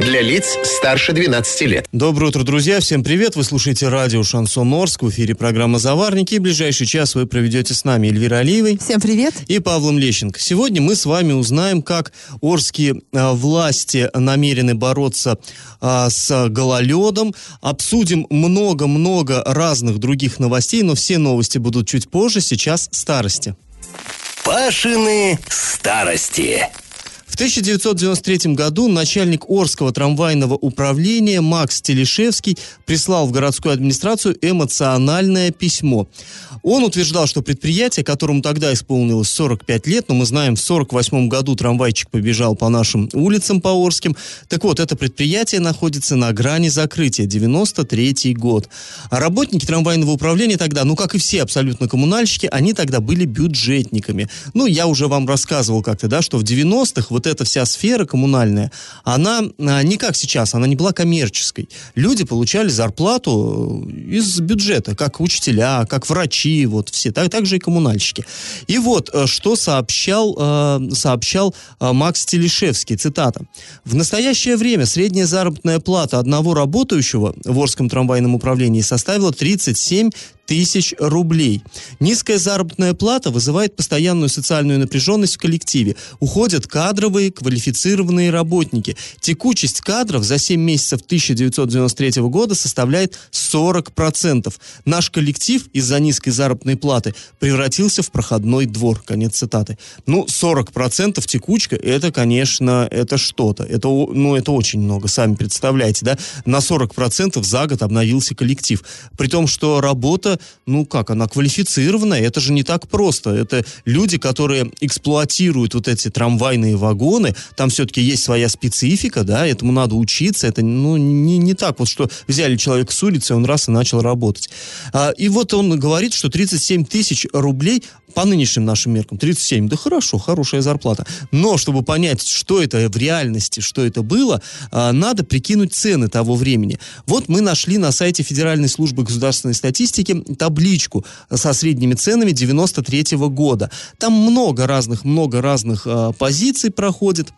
Для лиц старше 12 лет. Доброе утро, друзья. Всем привет. Вы слушаете радио «Шансон Орск». В эфире программа «Заварники». И ближайший час вы проведете с нами Эльвира Алиевой. Всем привет. И Павлом Лещенко. Сегодня мы с вами узнаем, как орские а, власти намерены бороться а, с гололедом. Обсудим много-много разных других новостей, но все новости будут чуть позже. Сейчас старости. Пашины старости. В 1993 году начальник Орского трамвайного управления Макс Телешевский прислал в городскую администрацию эмоциональное письмо. Он утверждал, что предприятие, которому тогда исполнилось 45 лет, но мы знаем, в 48 году трамвайчик побежал по нашим улицам по Орским. Так вот, это предприятие находится на грани закрытия, 93 год. А работники трамвайного управления тогда, ну, как и все абсолютно коммунальщики, они тогда были бюджетниками. Ну, я уже вам рассказывал как-то, да, что в 90-х вот эта вся сфера коммунальная, она а, не как сейчас, она не была коммерческой. Люди получали зарплату э, из бюджета, как учителя, как врачи, вот все, так, так же и коммунальщики. И вот, э, что сообщал, э, сообщал Макс Телешевский, цитата. «В настоящее время средняя заработная плата одного работающего в Орском трамвайном управлении составила 37 тысяч рублей. Низкая заработная плата вызывает постоянную социальную напряженность в коллективе. Уходят кадровые, квалифицированные работники. Текучесть кадров за 7 месяцев 1993 года составляет 40%. Наш коллектив из-за низкой заработной платы превратился в проходной двор. Конец цитаты. Ну, 40% текучка, это, конечно, это что-то. Это, ну, это очень много, сами представляете, да? На 40% за год обновился коллектив. При том, что работа ну как, она квалифицированная, это же не так просто. Это люди, которые эксплуатируют вот эти трамвайные вагоны, там все-таки есть своя специфика, да, этому надо учиться, это ну, не, не так вот, что взяли человека с улицы, он раз и начал работать. А, и вот он говорит, что 37 тысяч рублей по нынешним нашим меркам 37, да хорошо, хорошая зарплата. Но чтобы понять, что это в реальности, что это было, а, надо прикинуть цены того времени. Вот мы нашли на сайте Федеральной службы государственной статистики табличку со средними ценами 93 -го года. Там много разных, много разных э, позиций проходит.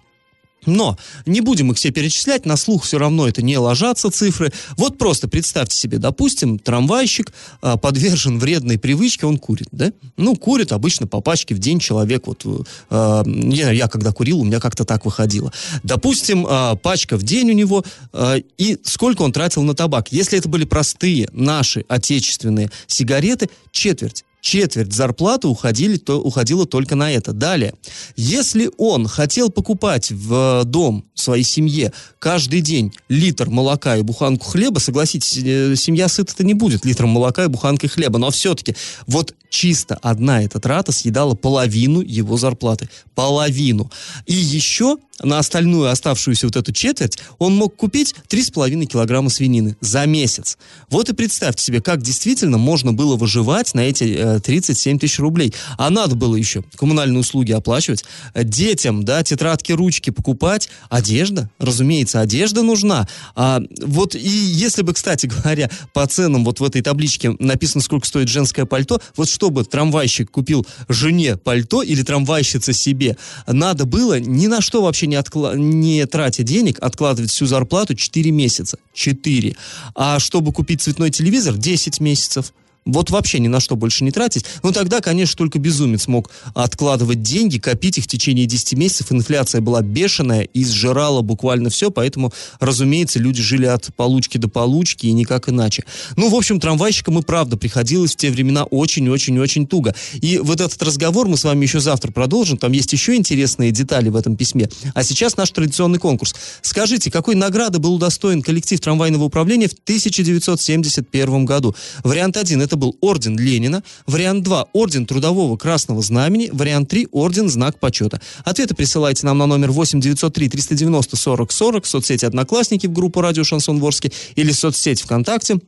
Но не будем их все перечислять, на слух все равно это не ложатся цифры. Вот просто представьте себе, допустим, трамвайщик а, подвержен вредной привычке, он курит, да? Ну, курит обычно по пачке в день человек, вот а, я, я когда курил, у меня как-то так выходило. Допустим, а, пачка в день у него, а, и сколько он тратил на табак? Если это были простые наши отечественные сигареты, четверть четверть зарплаты уходили, то, уходила только на это. Далее, если он хотел покупать в дом своей семье каждый день литр молока и буханку хлеба, согласитесь, э, семья сыта-то не будет литром молока и буханкой хлеба, но все-таки вот чисто одна эта трата съедала половину его зарплаты. Половину. И еще на остальную оставшуюся вот эту четверть он мог купить 3,5 килограмма свинины за месяц. Вот и представьте себе, как действительно можно было выживать на эти э, 37 тысяч рублей. А надо было еще коммунальные услуги оплачивать, детям, да, тетрадки, ручки покупать, одежда, разумеется, одежда нужна. А, вот и если бы, кстати говоря, по ценам вот в этой табличке написано, сколько стоит женское пальто, вот чтобы трамвайщик купил жене пальто или трамвайщица себе, надо было ни на что вообще не, откла- не тратя денег, откладывать всю зарплату 4 месяца. 4. А чтобы купить цветной телевизор, 10 месяцев вот вообще ни на что больше не тратить, ну тогда, конечно, только безумец мог откладывать деньги, копить их в течение 10 месяцев. Инфляция была бешеная и сжирала буквально все, поэтому, разумеется, люди жили от получки до получки и никак иначе. Ну, в общем, трамвайщикам и правда приходилось в те времена очень-очень-очень туго. И вот этот разговор мы с вами еще завтра продолжим, там есть еще интересные детали в этом письме. А сейчас наш традиционный конкурс. Скажите, какой награды был удостоен коллектив трамвайного управления в 1971 году? Вариант 1 – это это был орден Ленина. Вариант 2 – орден Трудового Красного Знамени. Вариант 3 – орден Знак Почета. Ответы присылайте нам на номер 8 903 390 40 40 в соцсети «Одноклассники» в группу «Радио Шансон Ворске» или в соцсети ВКонтакте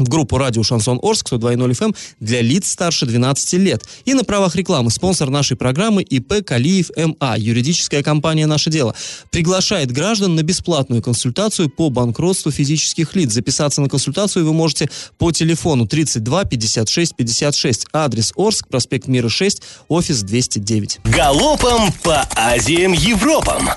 в группу радио «Шансон Орск» 102.0 FM для лиц старше 12 лет. И на правах рекламы спонсор нашей программы ИП Калиев МА, юридическая компания «Наше дело», приглашает граждан на бесплатную консультацию по банкротству физических лиц. Записаться на консультацию вы можете по телефону 32 56 56. Адрес Орск, проспект Мира 6, офис 209. Галопом по Азиям Европам!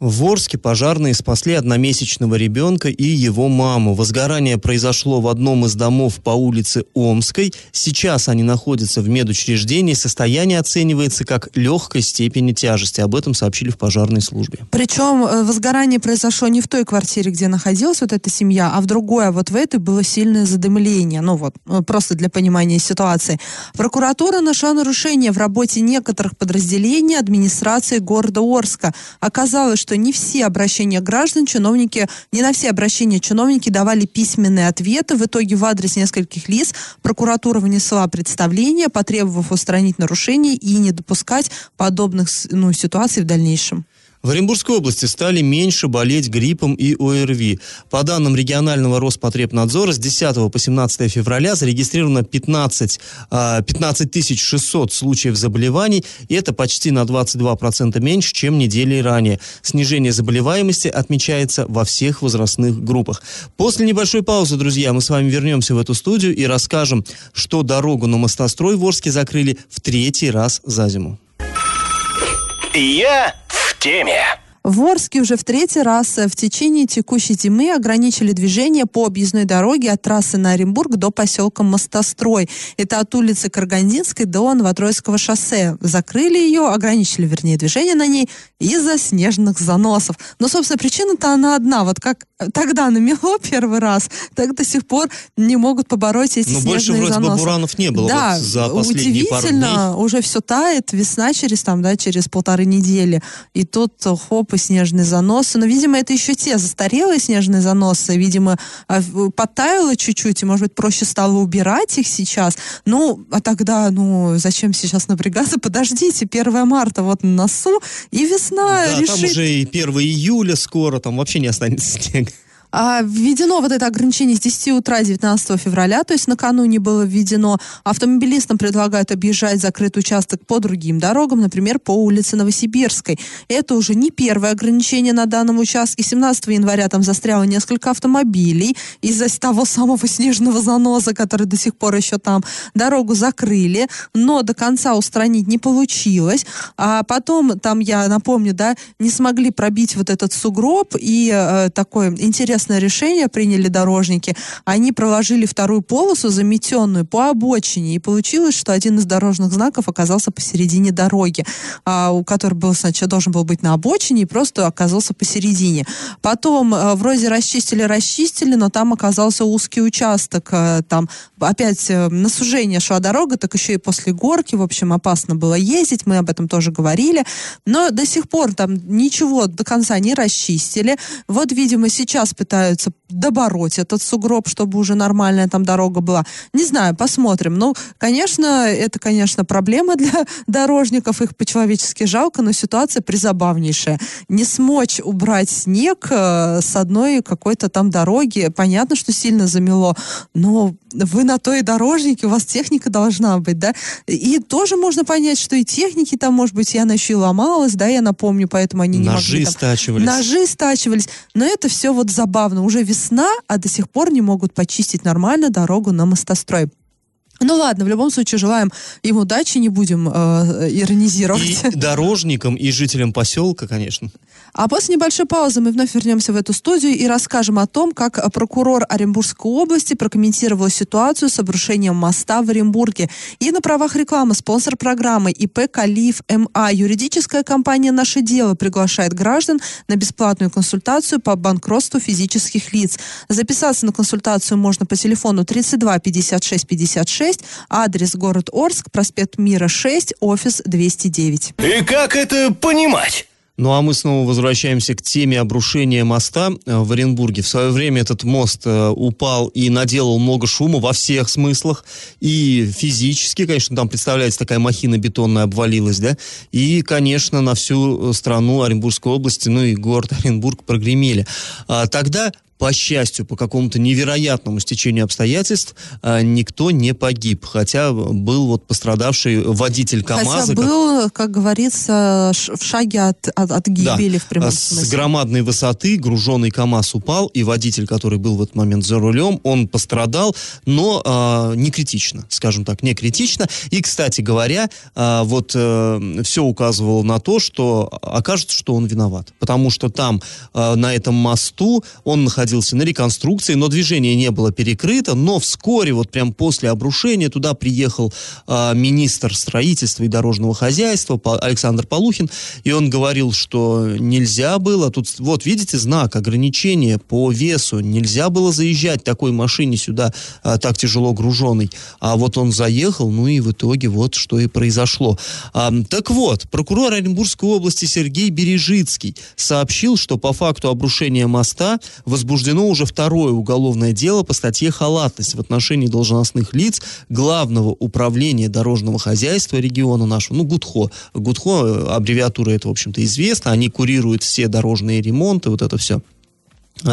В Орске пожарные спасли одномесячного ребенка и его маму. Возгорание произошло в одном из домов по улице Омской. Сейчас они находятся в медучреждении. Состояние оценивается как легкой степени тяжести. Об этом сообщили в пожарной службе. Причем э, возгорание произошло не в той квартире, где находилась вот эта семья, а в другой. А вот в этой было сильное задымление. Ну вот, э, просто для понимания ситуации. Прокуратура нашла нарушение в работе некоторых подразделений администрации города Орска. Оказалось, что что не все обращения граждан чиновники, не на все обращения чиновники давали письменные ответы. В итоге в адрес нескольких лиц прокуратура внесла представление, потребовав устранить нарушения и не допускать подобных ну, ситуаций в дальнейшем. В Оренбургской области стали меньше болеть гриппом и ОРВИ. По данным регионального Роспотребнадзора, с 10 по 17 февраля зарегистрировано 15, 15 600 случаев заболеваний, и это почти на 22% меньше, чем недели ранее. Снижение заболеваемости отмечается во всех возрастных группах. После небольшой паузы, друзья, мы с вами вернемся в эту студию и расскажем, что дорогу на мостострой в Орске закрыли в третий раз за зиму. Я теме. В Орске уже в третий раз в течение текущей зимы ограничили движение по объездной дороге от трассы на Оренбург до поселка Мостострой. Это от улицы Каргандинской до Новотроицкого шоссе. Закрыли ее, ограничили, вернее, движение на ней из-за снежных заносов. Но, собственно, причина-то она одна. Вот как тогда намело первый раз, так до сих пор не могут побороть эти Но снежные больше вроде заносы. буранов не было да, вот за последние пару дней. удивительно, уже все тает, весна через там, да, через полторы недели. И тут хоп, и снежные заносы. Но, видимо, это еще те застарелые снежные заносы. Видимо, а, подтаяло чуть-чуть, и, может быть, проще стало убирать их сейчас. Ну, а тогда, ну, зачем сейчас напрягаться? Подождите, 1 марта вот на носу, и весна Да, решит... там уже и 1 июля скоро, там вообще не останется снега. А, введено вот это ограничение с 10 утра 19 февраля, то есть накануне было введено. Автомобилистам предлагают объезжать закрытый участок по другим дорогам, например, по улице Новосибирской. Это уже не первое ограничение на данном участке. 17 января там застряло несколько автомобилей из-за того самого снежного заноса, который до сих пор еще там. Дорогу закрыли, но до конца устранить не получилось. А потом, там я напомню, да, не смогли пробить вот этот сугроб и э, такой интересный интересное решение приняли дорожники. Они проложили вторую полосу, заметенную по обочине, и получилось, что один из дорожных знаков оказался посередине дороги, а, у который был сначала должен был быть на обочине и просто оказался посередине. Потом а, вроде расчистили, расчистили, но там оказался узкий участок, а, там опять а, на сужение шла дорога, так еще и после горки, в общем, опасно было ездить, мы об этом тоже говорили, но до сих пор там ничего до конца не расчистили. Вот, видимо, сейчас пытаются добороть этот сугроб, чтобы уже нормальная там дорога была. Не знаю, посмотрим. Ну, конечно, это, конечно, проблема для дорожников, их по-человечески жалко, но ситуация призабавнейшая. Не смочь убрать снег э, с одной какой-то там дороги, понятно, что сильно замело, но вы на той дорожнике, у вас техника должна быть, да? И тоже можно понять, что и техники там, может быть, я еще и ломалась, да, я напомню, поэтому они не Ножи могли... там- стачивались. Ножи стачивались. Но это все вот забавно. Уже весна, а до сих пор не могут почистить нормально дорогу на мостострой. Ну ладно, в любом случае желаем им удачи, не будем э, иронизировать. И дорожникам, и жителям поселка, конечно. А после небольшой паузы мы вновь вернемся в эту студию и расскажем о том, как э, прокурор Оренбургской области прокомментировал ситуацию с обрушением моста в Оренбурге. И на правах рекламы спонсор программы ИП Калиф МА. Юридическая компания «Наше дело» приглашает граждан на бесплатную консультацию по банкротству физических лиц. Записаться на консультацию можно по телефону 32 56 56, адрес город Орск, проспект Мира 6, офис 209. И как это понимать? Ну а мы снова возвращаемся к теме обрушения моста э, в Оренбурге. В свое время этот мост э, упал и наделал много шума во всех смыслах. И физически, конечно, там представляется такая махина бетонная обвалилась, да. И, конечно, на всю страну Оренбургской области, ну и город Оренбург прогремели. А, тогда По счастью, по какому-то невероятному стечению обстоятельств а, никто не погиб, хотя был вот пострадавший водитель КАМАЗа. Хотя был, как, как говорится, в шаге от, от, от гибели да, в прямом с смысле. громадной высоты груженный КАМАЗ упал, и водитель, который был в этот момент за рулем, он пострадал, но а, не критично, скажем так, не критично. И, кстати говоря, а, вот все указывало на то, что окажется, что он виноват, потому что там а, на этом мосту он находился на реконструкции, но движение не было перекрыто, но вскоре, вот прям после обрушения, туда приехал а, министр строительства и дорожного хозяйства Александр Полухин, и он говорил, что нельзя было, тут вот видите знак ограничения по весу, нельзя было заезжать такой машине сюда а, так тяжело груженной, а вот он заехал, ну и в итоге вот что и произошло. А, так вот, прокурор Оренбургской области Сергей Бережицкий сообщил, что по факту обрушения моста возбуждено уже второе уголовное дело по статье «Халатность» в отношении должностных лиц Главного управления дорожного хозяйства региона нашего, ну, ГУДХО. ГУДХО, э, аббревиатура это, в общем-то, известна, они курируют все дорожные ремонты, вот это все.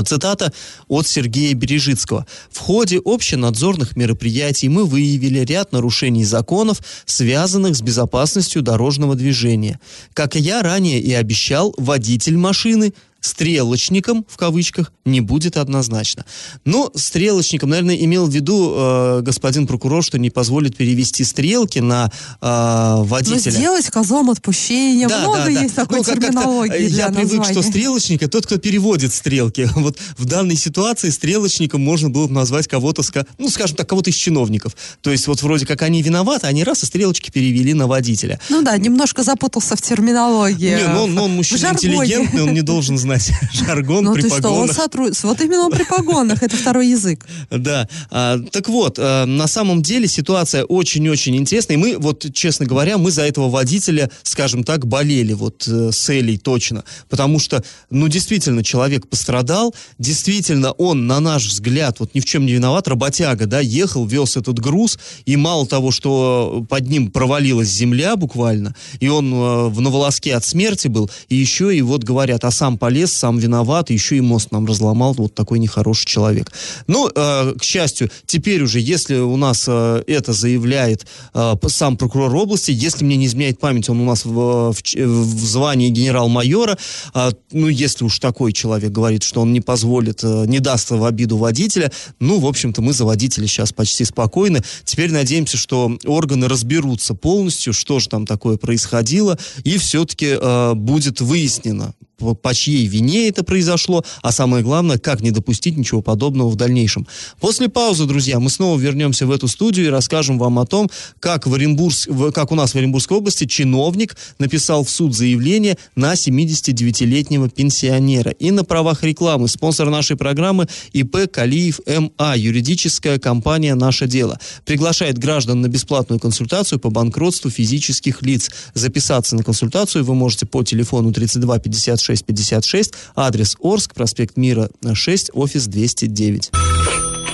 Цитата от Сергея Бережицкого. В ходе общенадзорных мероприятий мы выявили ряд нарушений законов, связанных с безопасностью дорожного движения. Как я ранее и обещал, водитель машины стрелочником, в кавычках, не будет однозначно. Но стрелочником, наверное, имел в виду э, господин прокурор, что не позволит перевести стрелки на э, Ну, водителя. сделать козлом отпущения. Да, Много да, да. есть такой Ну, терминологии э, для Я привык, названия. что стрелочник это тот, кто переводит стрелки. Вот в данной ситуации стрелочником можно было бы назвать кого-то, ну, скажем так, кого-то из чиновников. То есть вот вроде как они виноваты, они раз и стрелочки перевели на водителя. Ну да, немножко запутался в терминологии. Не, ну он, ну, он мужчина интеллигентный, он не должен знать жаргон Ну при ты что, он погонах. сотрудник. Вот именно он при погонах, это второй язык. Да. А, так вот, а, на самом деле ситуация очень-очень интересная. И мы, вот, честно говоря, мы за этого водителя, скажем так, болели вот э, с Элей точно. Потому что, ну, действительно, человек пострадал. Действительно, он, на наш взгляд, вот ни в чем не виноват. Работяга, да, ехал, вез этот груз. И мало того, что под ним провалилась земля буквально, и он э, в на волоске от смерти был, и еще и вот говорят, а сам полез, сам виноват, еще и мост нам разломал вот такой нехороший человек. Ну, э, к счастью, теперь уже, если у нас э, это заявляет э, сам прокурор области, если мне не изменяет память, он у нас в, в в звании генерал-майора, э, ну, если уж такой человек говорит, что он не позволит, не даст в обиду водителя, ну, в общем-то, мы за водителя сейчас почти спокойны. Теперь надеемся, что органы разберутся полностью, что же там такое происходило, и все-таки э, будет выяснено, по, по чьей вине это произошло, а самое главное, как не допустить ничего подобного в дальнейшем. После паузы, друзья, мы снова вернемся в эту студию и расскажем вам о том, как, в в- как у нас в Оренбургской области чиновник написал в суд заявление на 79-летнего пенсионера. И на правах рекламы спонсор нашей программы ИП Калиев МА, юридическая компания «Наше дело». Приглашает граждан на бесплатную консультацию по банкротству физических лиц. Записаться на консультацию вы можете по телефону 32 56 56, адрес Орск, проспект Мира 6, офис 209.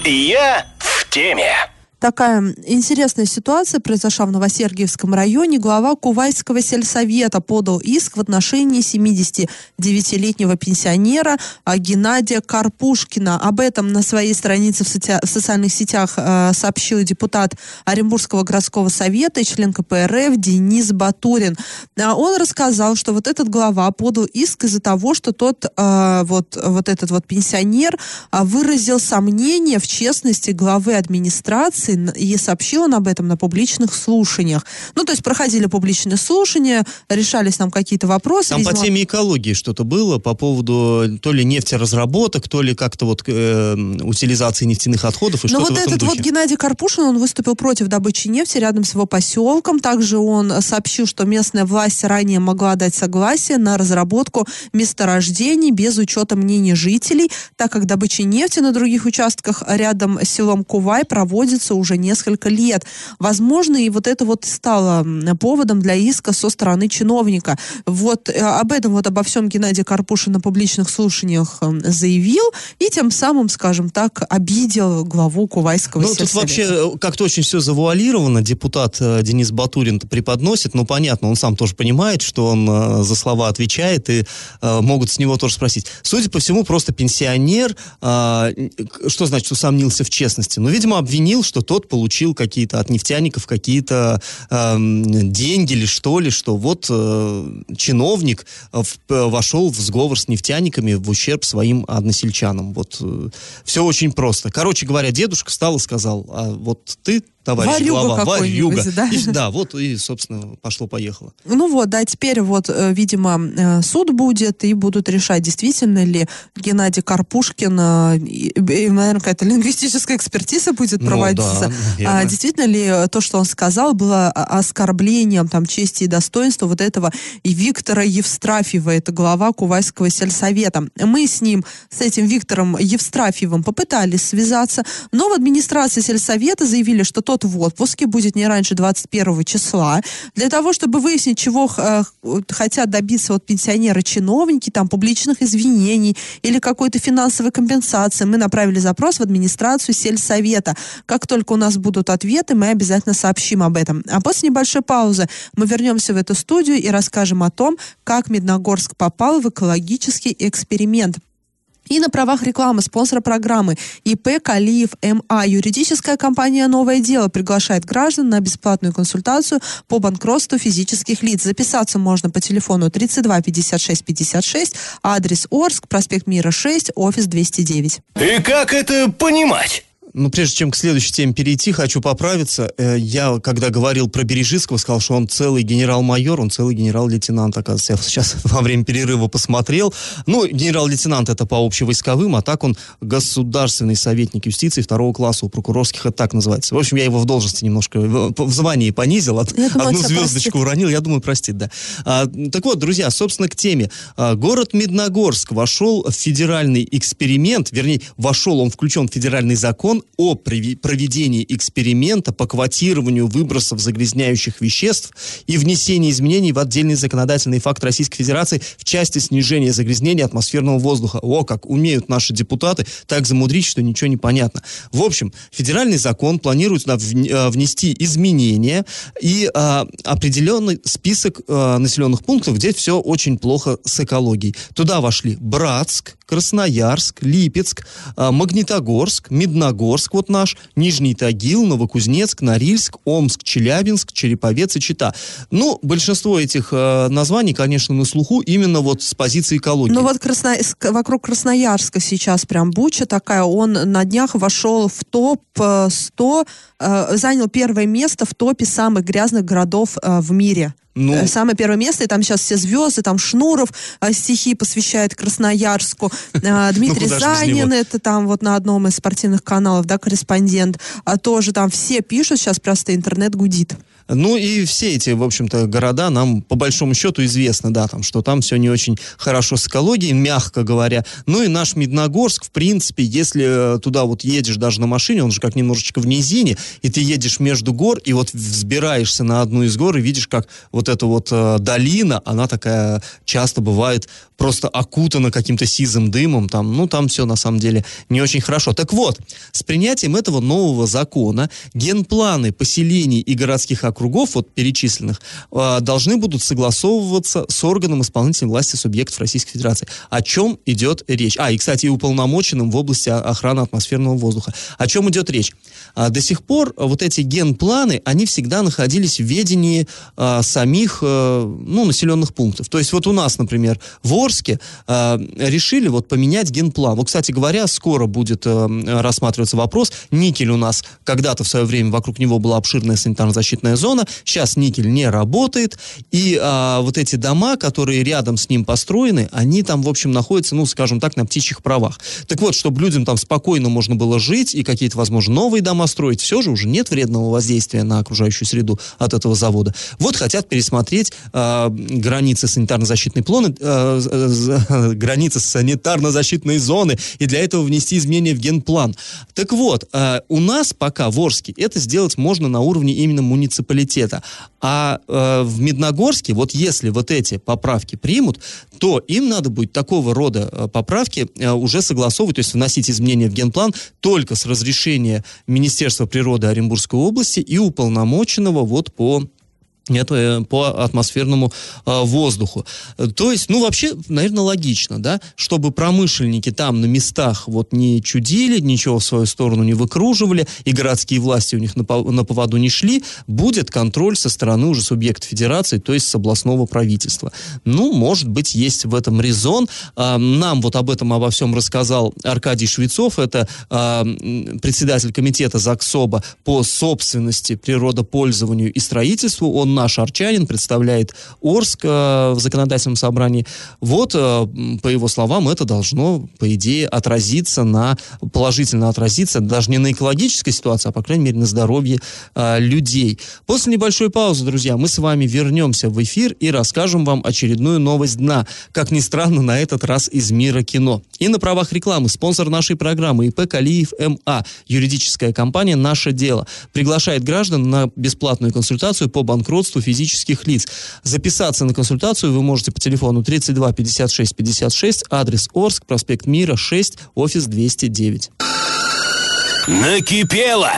Я в теме. Такая интересная ситуация произошла в Новосергиевском районе. Глава Кувайского сельсовета подал иск в отношении 79-летнего пенсионера а, Геннадия Карпушкина. Об этом на своей странице в, соци- в социальных сетях э, сообщил депутат Оренбургского городского совета и член КПРФ Денис Батурин. А, Он рассказал, что вот этот глава подал иск из-за того, что тот э, вот, вот этот вот пенсионер а, выразил сомнение в честности главы администрации н- и сообщил он об этом на публичных слушаниях. Ну, то есть проходили публичные слушания, решались там какие-то вопросы. Там по видимо, теме экологии что-то было по поводу то ли нефтеразработок, то ли как-то вот э, утилизации нефтяных отходов и Но Ну, вот этот вот. Геннадий Карпушин, он выступил против добычи нефти рядом с его поселком. Также он э, сообщил, что местная власть ранее могла дать согласие на разработку месторождений без учета мнений жителей, так как добыча нефти на других участках рядом с селом Кувай проводится уже несколько лет. Возможно, и вот это вот стало поводом для иска со стороны чиновника. Вот э, об этом вот обо всем Геннадий Карпушин на публичных слушаниях э, заявил и тем самым, скажем так, обидел главу Кувайского Ну, тут вообще э, как-то очень все завуалировано. Депутат Денис Батурин преподносит. Ну, понятно, он сам тоже понимает, что он за слова отвечает, и могут с него тоже спросить. Судя по всему, просто пенсионер, что значит усомнился в честности? Ну, видимо, обвинил, что тот получил какие-то от нефтяников какие-то э, деньги или что ли, что вот э, чиновник в, вошел в сговор с нефтяниками в ущерб своим односельчанам. Вот э, все очень просто. Короче говоря, дедушка встал и сказал, а вот ты товарищ Варюга глава, варюга. Да? И, да, вот и, собственно, пошло-поехало. Ну вот, да, теперь вот, э, видимо, э, суд будет, и будут решать, действительно ли Геннадий Карпушкин, э, и, наверное, какая-то лингвистическая экспертиза будет проводиться. Ну, да, а, действительно ли то, что он сказал, было оскорблением там чести и достоинства вот этого и Виктора Евстрафьева, это глава Кувайского сельсовета. Мы с ним, с этим Виктором Евстрафьевым попытались связаться, но в администрации сельсовета заявили, что то тот в отпуске, будет не раньше 21 числа, для того, чтобы выяснить, чего э, хотят добиться вот пенсионеры-чиновники, там, публичных извинений или какой-то финансовой компенсации. Мы направили запрос в администрацию сельсовета. Как только у нас будут ответы, мы обязательно сообщим об этом. А после небольшой паузы мы вернемся в эту студию и расскажем о том, как Медногорск попал в экологический эксперимент. И на правах рекламы спонсора программы ИП Калиев МА. Юридическая компания «Новое дело» приглашает граждан на бесплатную консультацию по банкротству физических лиц. Записаться можно по телефону 32 56 56, адрес Орск, проспект Мира 6, офис 209. И как это понимать? Ну, прежде чем к следующей теме перейти, хочу поправиться. Э, я, когда говорил про Бережицкого, сказал, что он целый генерал-майор, он целый генерал-лейтенант, оказывается. Я сейчас во время перерыва посмотрел. Ну, генерал-лейтенант это по общевойсковым, а так он государственный советник юстиции второго класса у прокурорских, это так называется. В общем, я его в должности немножко, в звании понизил, от, думаю, одну звездочку простит. уронил, я думаю, простит, да. А, так вот, друзья, собственно, к теме. А, город Медногорск вошел в федеральный эксперимент, вернее, вошел, он включен в федеральный закон о проведении эксперимента по квотированию выбросов загрязняющих веществ и внесении изменений в отдельный законодательный факт Российской Федерации в части снижения загрязнения атмосферного воздуха. О, как умеют наши депутаты так замудрить, что ничего не понятно. В общем, федеральный закон планирует э, внести изменения и а, определенный список а, населенных пунктов, где все очень плохо с экологией. Туда вошли Братск, Красноярск, Липецк, а, Магнитогорск, Медногорск, вот наш, Нижний Тагил, Новокузнецк, Норильск, Омск, Челябинск, Череповец и Чита. Ну, большинство этих э, названий, конечно, на слуху именно вот с позиции экологии. Ну вот Красно... вокруг Красноярска сейчас прям буча такая, он на днях вошел в топ-100, э, занял первое место в топе самых грязных городов э, в мире. Ну, э, Самое первое место, и там сейчас все звезды, там Шнуров э, стихи посвящает Красноярску, э, Дмитрий ну, Занин, это там вот на одном из спортивных каналов, да, корреспондент, а тоже там все пишут, сейчас просто интернет гудит. Ну и все эти, в общем-то, города нам по большому счету известны, да, там, что там все не очень хорошо с экологией, мягко говоря. Ну и наш Медногорск, в принципе, если туда вот едешь даже на машине, он же как немножечко в низине, и ты едешь между гор, и вот взбираешься на одну из гор, и видишь, как вот эта вот э, долина, она такая часто бывает просто окутана каким-то сизым дымом, там, ну, там все на самом деле не очень хорошо. Так вот, с принятием этого нового закона генпланы поселений и городских вот перечисленных, э, должны будут согласовываться с органом исполнительной власти субъектов Российской Федерации. О чем идет речь? А, и, кстати, и уполномоченным в области охраны атмосферного воздуха. О чем идет речь? А, до сих пор вот эти генпланы, они всегда находились в ведении а, самих, ну, населенных пунктов. То есть вот у нас, например, в Орске решили вот поменять генплан. Вот, кстати говоря, скоро будет рассматриваться вопрос. Никель у нас когда-то в свое время вокруг него была обширная санитарно-защитная зона. Сейчас никель не работает, и а, вот эти дома, которые рядом с ним построены, они там, в общем, находятся, ну, скажем так, на птичьих правах. Так вот, чтобы людям там спокойно можно было жить и какие-то, возможно, новые дома строить, все же уже нет вредного воздействия на окружающую среду от этого завода. Вот хотят пересмотреть э, границы санитарно-защитной плоны, э, э, границы санитарно-защитной зоны, и для этого внести изменения в генплан. Так вот, э, у нас пока в Орске это сделать можно на уровне именно муниципалитета. А э, в Медногорске, вот если вот эти поправки примут, то им надо будет такого рода э, поправки э, уже согласовывать, то есть вносить изменения в генплан только с разрешения Министерства природы Оренбургской области и уполномоченного вот по это по атмосферному э, воздуху. То есть, ну, вообще, наверное, логично, да, чтобы промышленники там на местах вот не чудили, ничего в свою сторону не выкруживали, и городские власти у них на, на поводу не шли, будет контроль со стороны уже субъекта федерации, то есть с областного правительства. Ну, может быть, есть в этом резон. А, нам вот об этом обо всем рассказал Аркадий Швецов, это а, председатель комитета ЗАГСОБа по собственности, природопользованию и строительству. Он наш арчанин, представляет Орск э, в законодательном собрании. Вот, э, по его словам, это должно, по идее, отразиться на, положительно отразиться даже не на экологической ситуации, а, по крайней мере, на здоровье э, людей. После небольшой паузы, друзья, мы с вами вернемся в эфир и расскажем вам очередную новость дна. Как ни странно, на этот раз из мира кино. И на правах рекламы спонсор нашей программы ИП Калиев МА, юридическая компания «Наше дело», приглашает граждан на бесплатную консультацию по банкротству банкротству физических лиц. Записаться на консультацию вы можете по телефону 32 56 56, адрес Орск, проспект Мира, 6, офис 209. Накипело!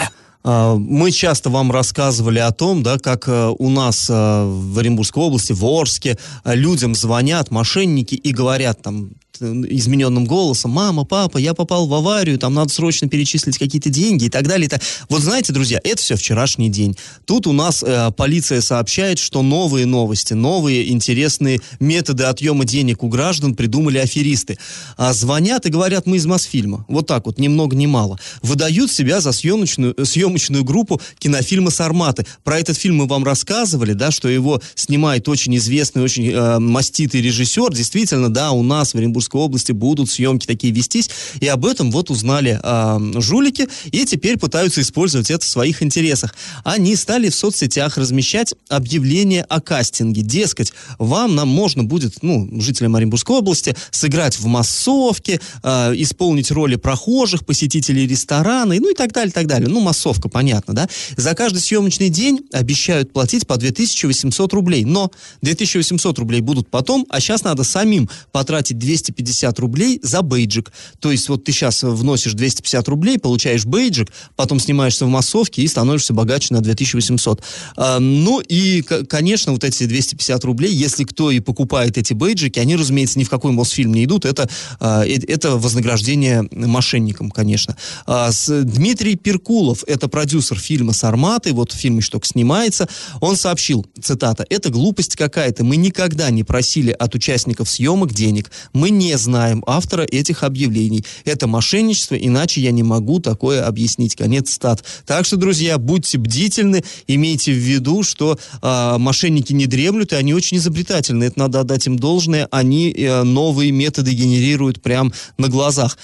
А, мы часто вам рассказывали о том, да, как э, у нас э, в Оренбургской области, в Орске, э, людям звонят мошенники и говорят там, измененным голосом, мама, папа, я попал в аварию, там надо срочно перечислить какие-то деньги и так далее. И Вот знаете, друзья, это все вчерашний день. Тут у нас э, полиция сообщает, что новые новости, новые интересные методы отъема денег у граждан придумали аферисты. А звонят и говорят, мы из Мосфильма. Вот так вот, ни много ни мало. Выдают себя за съемочную, съемочную группу кинофильма «Сарматы». Про этот фильм мы вам рассказывали, да, что его снимает очень известный, очень э, маститый режиссер. Действительно, да, у нас в Оренбургской Оренбургской области будут съемки такие вестись. И об этом вот узнали э, жулики, и теперь пытаются использовать это в своих интересах. Они стали в соцсетях размещать объявления о кастинге. Дескать, вам нам можно будет, ну, жителям Оренбургской области, сыграть в массовке, э, исполнить роли прохожих, посетителей ресторана, ну и так далее, так далее. Ну, массовка, понятно, да? За каждый съемочный день обещают платить по 2800 рублей. Но 2800 рублей будут потом, а сейчас надо самим потратить 200 250 рублей за бейджик. То есть вот ты сейчас вносишь 250 рублей, получаешь бейджик, потом снимаешься в массовке и становишься богаче на 2800. А, ну и, конечно, вот эти 250 рублей, если кто и покупает эти бейджики, они, разумеется, ни в какой Мосфильм не идут, это, а, это вознаграждение мошенникам, конечно. А, Дмитрий Перкулов, это продюсер фильма «Сарматы», вот фильм еще только снимается, он сообщил, цитата, «Это глупость какая-то, мы никогда не просили от участников съемок денег, мы не не знаем автора этих объявлений. Это мошенничество, иначе я не могу такое объяснить. Конец стат. Так что, друзья, будьте бдительны, имейте в виду, что э, мошенники не дремлют, и они очень изобретательны. Это надо отдать им должное. Они э, новые методы генерируют прямо на глазах.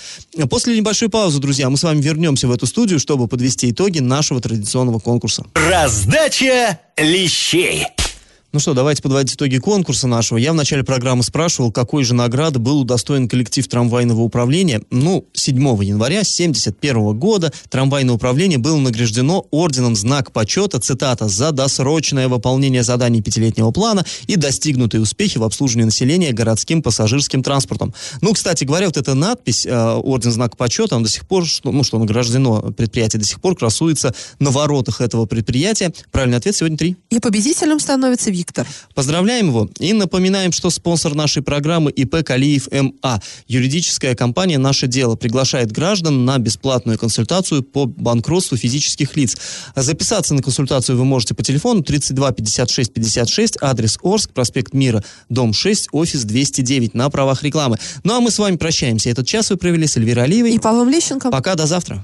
После небольшой паузы, друзья, мы с вами вернемся в эту студию, чтобы подвести итоги нашего традиционного конкурса. Раздача лещей. Ну что, давайте подводить итоги конкурса нашего. Я в начале программы спрашивал, какой же награды был удостоен коллектив трамвайного управления. Ну, 7 января 1971 года трамвайное управление было награждено орденом «Знак почета», цитата, «за досрочное выполнение заданий пятилетнего плана и достигнутые успехи в обслуживании населения городским пассажирским транспортом». Ну, кстати говоря, вот эта надпись э, «Орден «Знак почета», он до сих пор, что, ну, что награждено предприятие, до сих пор красуется на воротах этого предприятия. Правильный ответ сегодня три. И победителем становится Виктор. Поздравляем его и напоминаем, что спонсор нашей программы ИП Калиев МА. Юридическая компания «Наше дело» приглашает граждан на бесплатную консультацию по банкротству физических лиц. Записаться на консультацию вы можете по телефону 32 56 56, адрес Орск, проспект Мира, дом 6, офис 209 на правах рекламы. Ну а мы с вами прощаемся. Этот час вы провели с Эльвирой Алиевой и Павлом Лещенко. Пока, до завтра.